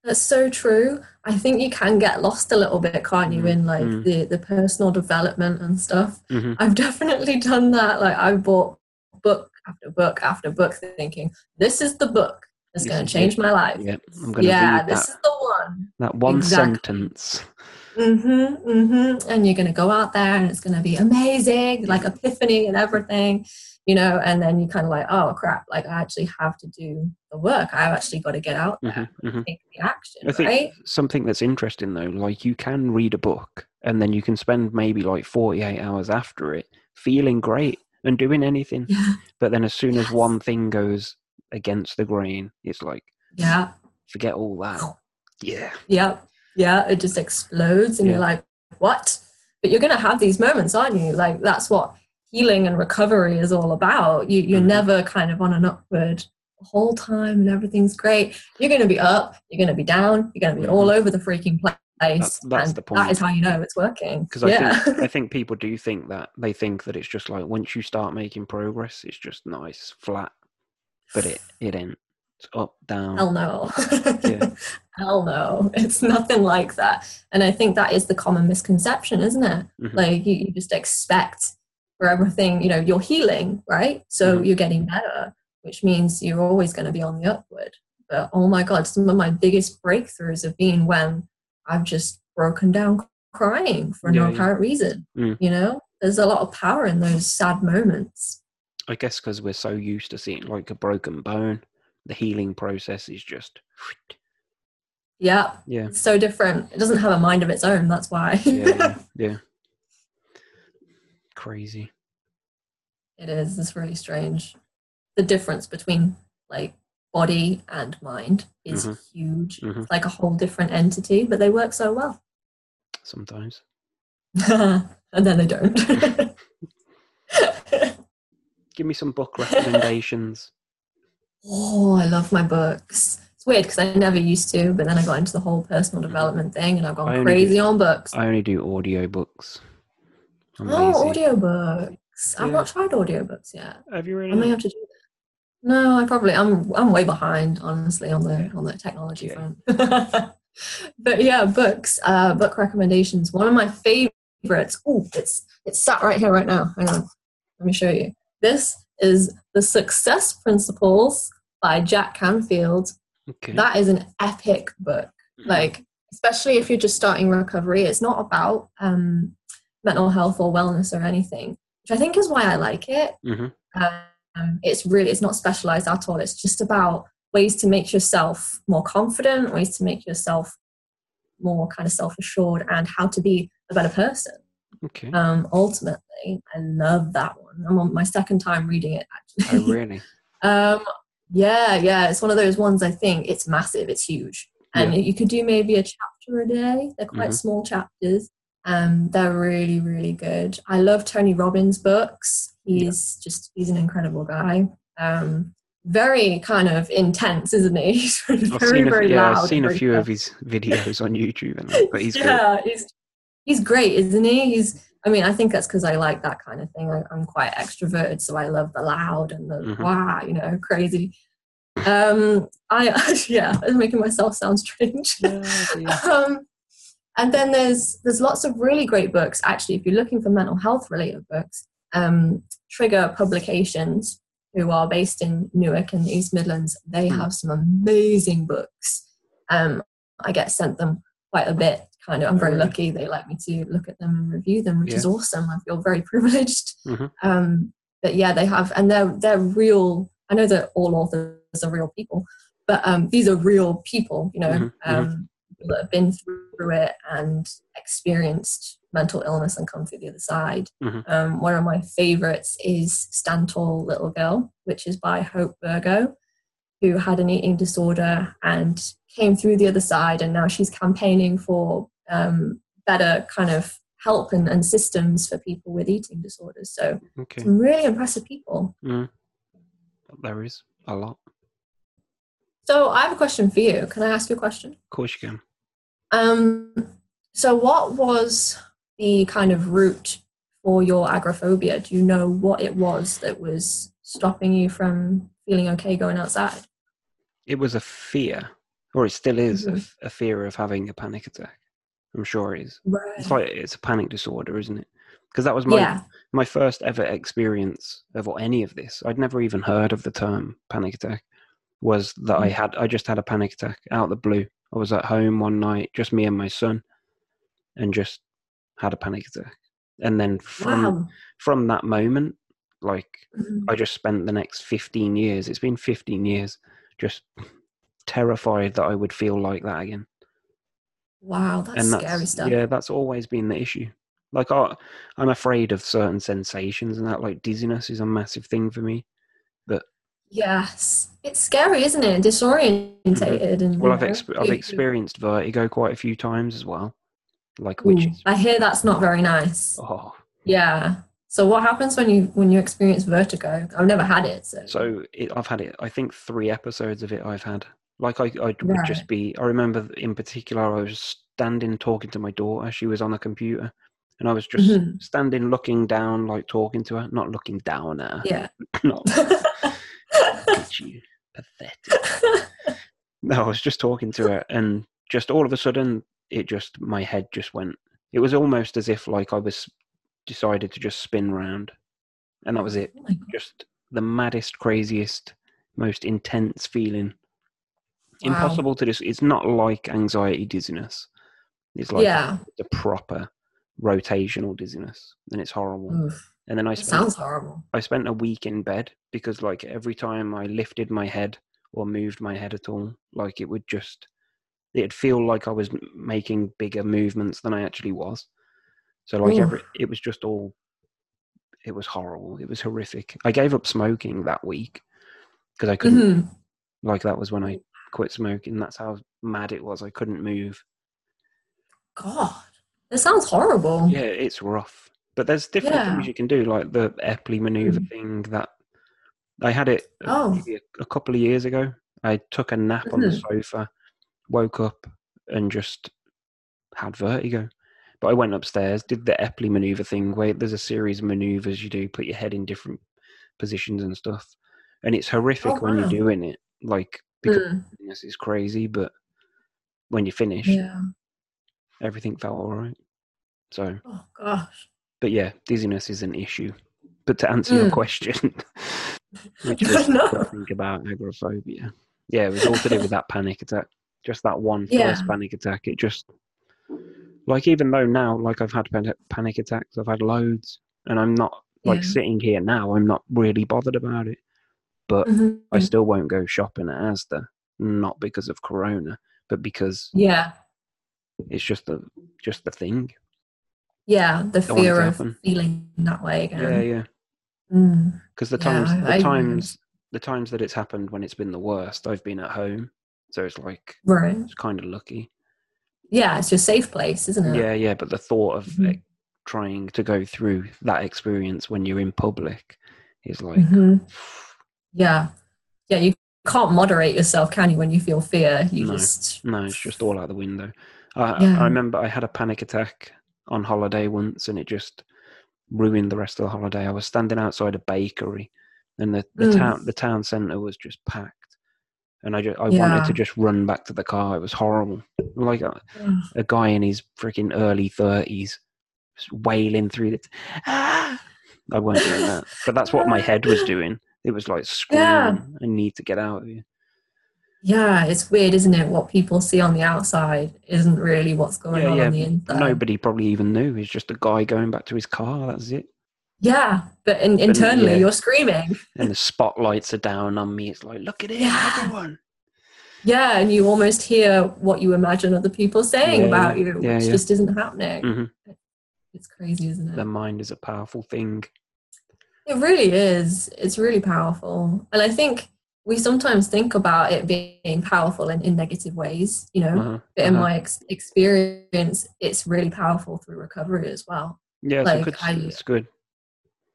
That's so true. I think you can get lost a little bit, can't you, Mhm, in like mm. the the personal development and stuff. hmm I've definitely done that. Like I've bought book after book after book, thinking this is the book This going to change my life. Yeah, I'm going to Yeah, this that is the one. that one exactly. sentence. Mm-hmm, mm-hmm. And you're going to go out there and it's going to be amazing, like epiphany and everything, you know, and then you kind of like, oh crap, like I actually have to do the work. I've actually got to get out there hmm hmm take the action, I think right? something that's interesting though, like you can read a book and then you can spend maybe like 48 hours after it feeling great and doing anything. Yeah, But then as soon as one thing goes against the grain, it's like, yeah, forget all that. Yeah. yeah, yeah. It just explodes and Yeah. you're like, what? But you're going to have these moments, aren't you? Like that's what healing and recovery is all about. You, you're Mhm. never kind of on an upward the whole time and everything's great. You're going to be up, you're going to be down, you're going to be all over the freaking place. That's- the That is how you know it's working. Because I yeah. think I think people do think that they think that it's just like once you start making progress, it's just nice, flat. But it it ain't. It's up, down. Hell no. Yeah. Hell no. It's nothing like that. And I think that is the common misconception, isn't it? Mhm. Like you, you just expect for everything, you know, you're healing, right? So Mhm. you're getting better, which means you're always going to be on the upward. But oh my God, some of my biggest breakthroughs have been when I've just broken down crying for Yeah, no yeah. apparent reason. Mm. You know, there's a lot of power in those sad moments. I guess because we're so used to seeing like a broken bone, the healing process is just Yeah, yeah, it's so different. It doesn't have a mind of its own. That's why. yeah, yeah. Crazy. It is. It's really strange. The difference between like body and mind is Mhm. huge. Mhm. It's like a whole different entity, but they work so well. Sometimes. and then they don't. Give me some book recommendations. oh, I love my books. It's weird because I never used to, but then I got into the whole personal development thing and I've. Gone crazy do- on books. I only do audiobooks. I'm oh, lazy. audiobooks. I've not tried audiobooks yet. Have you I may have to do that. No, I probably I'm I'm way behind honestly on the on the technology Yeah. front. but yeah, books, uh, book recommendations. One of my favorites. Oh, it's it's sat right here right now. Hang on, let me show you. This is the Success Principles by Jack Canfield. Okay. That is an epic book. Like especially if you're just starting recovery, it's not about um, mental health or wellness or anything, which I think is why I like it hmm um, it's really it's not specialized at all it's just about ways to make yourself more confident ways to make yourself more kind of self-assured and how to be a better person Okay. um, ultimately i love that one i'm on my second time reading it oh, really? um, yeah yeah it's one of those ones i think it's massive it's huge and you could do maybe a chapter a day they're quite Mhm. small chapters um, they're really really good i love tony robbins books he's just he's an incredible guy um, very kind of intense isn't he he's very I've seen a, very yeah, loud I've seen a few of his videos on YouTube, and but he's good. yeah he's he's great, isn't he? He's. I mean, I think that's because I like that kind of thing. I, I'm quite extroverted, so I love the loud and the Mhm. wow, you know, crazy. Um, I yeah, I'm making myself sound strange. um, and then there's there's lots of really great books. Actually, if you're looking for mental health related books, um, Trigger Publications, who are based in Newark and the East Midlands, they Hmm. have some amazing books. Um, I get sent them quite a bit. Kind of, I'm very lucky. They like me to look at them and review them, which is awesome. I feel very privileged. Mhm. Um, but yeah, they have, and they're they're real. I know that all authors are real people, but um, these are real people. You know, Mhm, mhm. um, people that have been through it and experienced mental illness and come through the other side. Mhm. Um, one of my favorites is Stand Tall Little Girl, which is by Hope Virgo, who had an eating disorder and came through the other side, and now she's campaigning for um, better kind of help and, and systems for people with eating disorders. So Okay. some really impressive people. Mm. There is a lot. So I have a question for you. Can I ask you a question? Of course you can. Um, so what was the kind of root for your agoraphobia? Do you know what it was that was stopping you from feeling okay going outside? It was a fear, or it still is, a Mhm. f- a, fear of having a panic attack. I'm sure it is. Right. It's like it's a panic disorder, isn't it? Because that was my yeah. my first ever experience of or any of this. I'd never even heard of the term panic attack. Was that I Mm. had I just had a panic attack out of the blue. I was at home one night, just me and my son, and just had a panic attack. And then from Wow. from that moment, like Mhm. I just spent the next 15 years, it's been 15 years, just terrified that I would feel like that again. Wow, that's, and that's, scary stuff. yeah, that's always been the issue. Like, I, I'm afraid of certain sensations, and that, like, dizziness is a massive thing for me. But yes. It's scary, isn't it? Disorientated Mm-hmm. Well, I've, exp- I've experienced vertigo quite a few times as well. Like, which Ooh, is, I hear that's not very nice. oh, Yeah. So what happens when you when you experience vertigo? I've never had it, so, so it, I've had it, I think, three episodes of it I've had. Like, I, I would Right. just be, I remember in particular, I was standing talking to my daughter. She was on a computer. And I was just Mhm. standing, looking down, like talking to her, not looking down at her. yeah. Not you, pathetic. No, I was just talking to her, and just all of a sudden, it just my head just went. It was almost as if like I was decided to just spin round, and that was it. Oh. Just the maddest, craziest, most intense feeling. Wow. Impossible to just. It's not like anxiety dizziness. It's like yeah. the proper rotational dizziness, and it's horrible. Oof. And then I spent sounds horrible. I spent a week in bed because like every time I lifted my head or moved my head at all, like it would just it'd feel like I was making bigger movements than I actually was. So like Ooh. every it was just all it was horrible. It was horrific. I gave up smoking that week because I couldn't Mhm. like that was when I quit smoking. That's how mad it was. I couldn't move. God, that sounds horrible. Yeah, it's rough. But there's different Yeah. things you can do, like the Epley maneuver Mm. thing that I had it Oh. maybe a, a couple of years ago. I took a nap on the Mhm. sofa, woke up, and just had vertigo. But I went upstairs, did the Epley maneuver thing where there's a series of maneuvers you do, put your head in different positions and stuff. And it's horrific Oh, when you're doing it. Like, because Mm. is crazy, but when you finish, Yeah. everything felt all right. So, Oh gosh. but yeah, dizziness is an issue. But to answer your Mm. question, which was No. Think about agoraphobia, yeah, it was all to do with that panic attack. Just that one first Yeah. panic attack. It just, like, even though now, like, I've had panic attacks, I've had loads, and I'm not, like, Yeah. sitting here now, I'm not really bothered about it. But Mhm. I still won't go shopping at Asda, not because of Corona, but because Yeah. it's just the just the thing. Yeah. The Don't fear of happen. feeling that way again. Yeah, yeah. Mm. Because the times, I- the I- times, the times that it's happened when it's been the worst, I've been at home, so it's like Right. it's kind of lucky. Yeah, it's your safe place, isn't it? Yeah, yeah. But the thought of Mhm. eh, trying to go through that experience when you're in public is like, Mhm. Yeah. Yeah, you can't moderate yourself, can you, when you feel fear? You No. just no, it's just all out the window. I, Yeah. I remember I had a panic attack on holiday once, and it just ruined the rest of the holiday. I was standing outside a bakery, and the, the Mm. town the town centre was just packed, and I just I Yeah. wanted to just run back to the car. It was horrible. Like a, Ugh. a guy in his freaking early thirties wailing through the. T- ah! I wasn't doing that, but that's what my head was doing. It was like screaming, Yeah. "I need to get out of here." Yeah, it's weird, isn't it? What people see on the outside isn't really what's going Yeah, on yeah. on the inside. Nobody probably even knew. It's just a guy going back to his car. That's it. Yeah, but in, internally yeah. you're screaming. And the spotlights are down on me. It's like, look at it, Yeah. everyone. Yeah, and you almost hear what you imagine other people saying about you, which just isn't happening. Mhm. It's crazy, isn't it? The mind is a powerful thing. It really is. It's really powerful. And I think we sometimes think about it being powerful in, in negative ways, you know. Uh-huh, But in uh-huh. my ex- experience, it's really powerful through recovery as well. yeah, it's, like, good, I- it's good.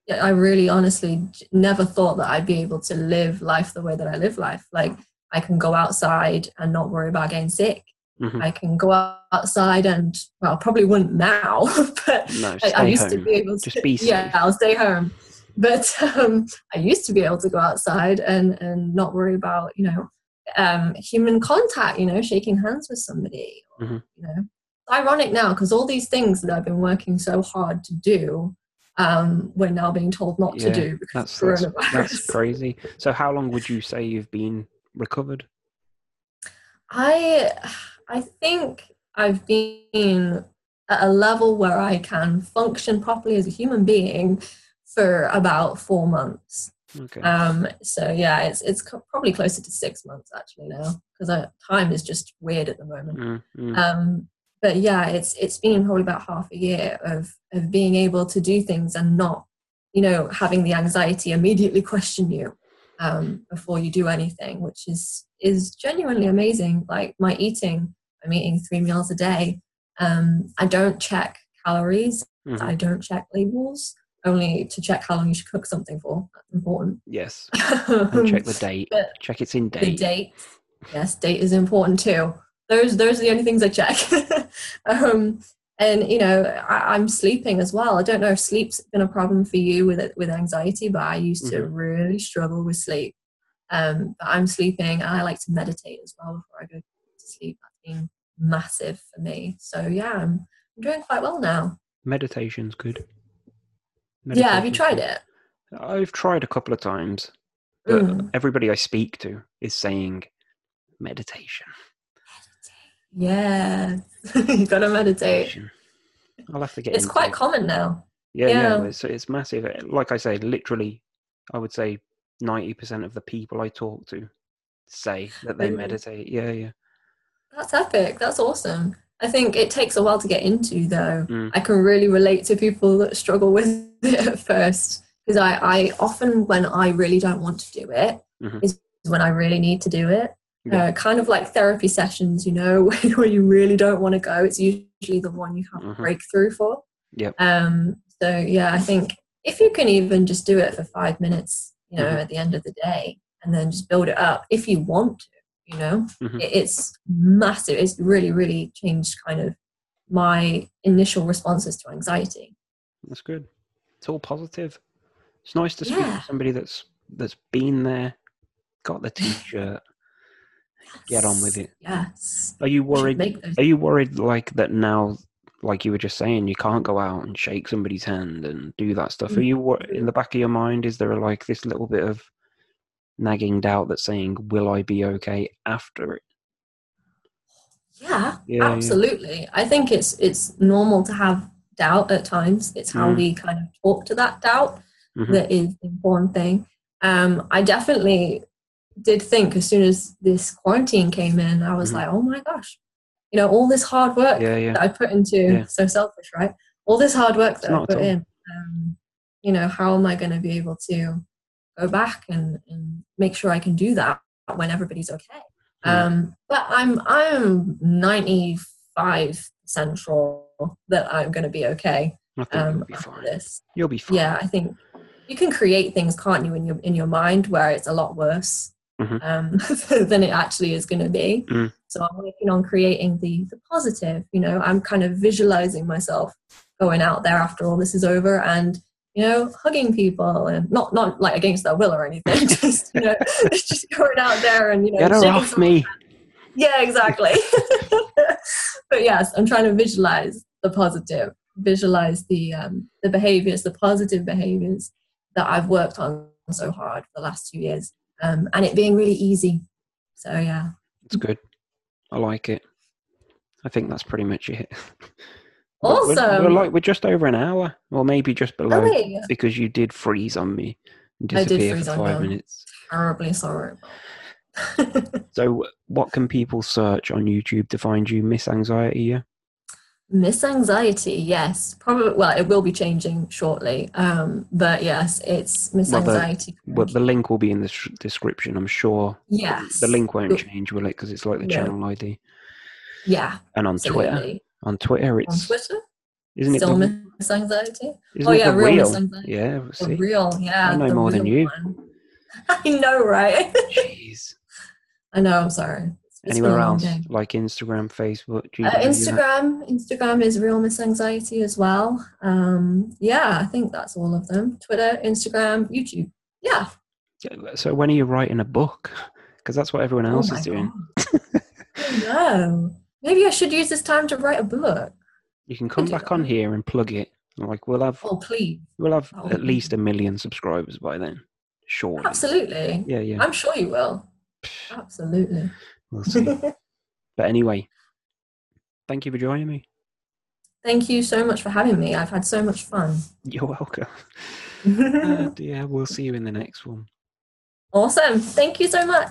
Yeah, I really honestly never thought that I'd be able to live life the way that I live life. Like, I can go outside and not worry about getting sick. Mhm. I can go outside and, well, probably wouldn't now, but No, I, I used to be able to. Just be Yeah. I'll stay home. But um, I used to be able to go outside and, and not worry about, you know, um, human contact, you know, shaking hands with somebody. or, Mhm. You know, it's ironic now because all these things that I've been working so hard to do, um, we're now being told not Yeah, to do because That's, of that's, coronavirus. that's crazy. So, how long would you say you've been recovered? I I think I've been at a level where I can function properly as a human being for about four months. Okay. Um, so yeah, it's it's co- probably closer to six months actually now because time is just weird at the moment. Mm, mm. Um, but yeah, it's it's been probably about half a year of of being able to do things and not, you know, having the anxiety immediately question you um, before you do anything, which is is genuinely amazing. Like my eating, I'm eating three meals a day. Um, I don't check calories. Mhm. I don't check labels. Only to check how long you should cook something for. That's important. Yes. And check the date. Check it's in date. the date. Yes, date is important too. Those those are the only things I check. um, and you know, I, I'm sleeping as well. I don't know if sleep's been a problem for you with it with anxiety, but I used to Mm-hmm. really struggle with sleep. Um, but I'm sleeping, and I like to meditate as well before I go to sleep. That's been massive for me. So yeah, I'm, I'm doing quite well now. Meditation's good. Yeah, have you tried it? I've tried a couple of times, but Mm. everybody I speak to is saying meditation. Yeah, you gotta meditate. meditation. I'll have to get. It's quite it. common now. Yeah, yeah, yeah. it's it's massive. Like I say, literally, I would say ninety percent of the people I talk to say that they Really? meditate. Yeah, yeah. That's epic. That's awesome. I think it takes a while to get into, though. Mm. I can really relate to people that struggle with it at first because I, I often, when I really don't want to do it, Mhm. is when I really need to do it. Yeah. Uh, kind of like therapy sessions, you know, where you really don't want to go. It's usually the one you have Mhm. a breakthrough for. Yep. Um, so yeah, I think if you can even just do it for five minutes, you know, Mhm. at the end of the day, and then just build it up if you want to, you know, Mhm. it's massive. It's really, really changed kind of my initial responses to anxiety. That's good. It's all positive. It's nice to speak Yeah. to somebody that's that's been there, got the t-shirt. Get on with it. Yes. Are you worried? Those. Are you worried like that now? Like you were just saying, you can't go out and shake somebody's hand and do that stuff. Are you wor- in the back of your mind? Is there like this little bit of nagging doubt that's saying, "Will I be okay after it?" Yeah, Yeah, yeah. absolutely. I think it's it's normal to have doubt at times. It's how Mm. we kind of talk to that doubt Mhm. that is the important thing. Um, I definitely did think as soon as this quarantine came in, I was Mhm. like, oh my gosh, you know, all this hard work Yeah, yeah. that I put into Yeah. so selfish, right? All this hard work that I put in. Um, you know, how am I going to be able to go back and, and make sure I can do that when everybody's okay? Mm. Um, but I'm I'm ninety five percent sure that I'm going to be okay um, you'll be after this. You'll be fine. Yeah, I think you can create things, can't you, in your in your mind where it's a lot worse. Mhm. um, than it actually is going to be. Mm. So I'm working on creating the the positive. You know, I'm kind of visualizing myself going out there after all this is over and you know hugging people and not not like against their will or anything. just you know, just going out there and you know Get her off me. yeah, exactly. but yes, I'm trying to visualize the positive, visualize the um, the behaviors, the positive behaviors that I've worked on so hard for the last two years, um, and it being really easy. So yeah, It's good. I like it. I think that's pretty much it. We're- we're, we're like we're just over an hour, or maybe just below, because you did freeze on me and I did disappear freeze for on five you. minutes. terribly sorry. So, what can people search on YouTube to find you, Miss Anxiety? Yeah. Miss Anxiety, yes, probably. Well, it will be changing shortly, um, but yes, it's Miss Well, the- Anxiety. Well, the link will be in the sh- description. I'm sure yes, the link won't change, will it? Because it's like the channel ID. Yeah, And on Twitter, absolutely. On Twitter, It's On Twitter, isn't it the, Anxiety. isn't Oh it yeah, the real real? Miss Anxiety. Yeah, The see, real, yeah. I know more than you. one. I know, right? jeez. I know. I'm sorry. It's Anywhere else day. like Instagram, Facebook? Do you Uh? Instagram, Instagram is real Miss Anxiety as well. Um, yeah, I think that's all of them. Twitter, Instagram, YouTube. Yeah. So when are you writing a book? Because that's what everyone else oh is doing. Oh, no. Maybe I should use this time to write a book. You can come back on here and plug it. Like we'll have Oh, please. we'll have Oh. at least a million subscribers by then. Sure. Absolutely. Yeah, yeah. I'm sure you will. Absolutely. We'll see. but anyway, thank you for joining me. Thank you so much for having me. I've had so much fun. You're welcome. And uh, yeah, we'll see you in the next one. awesome. Thank you so much.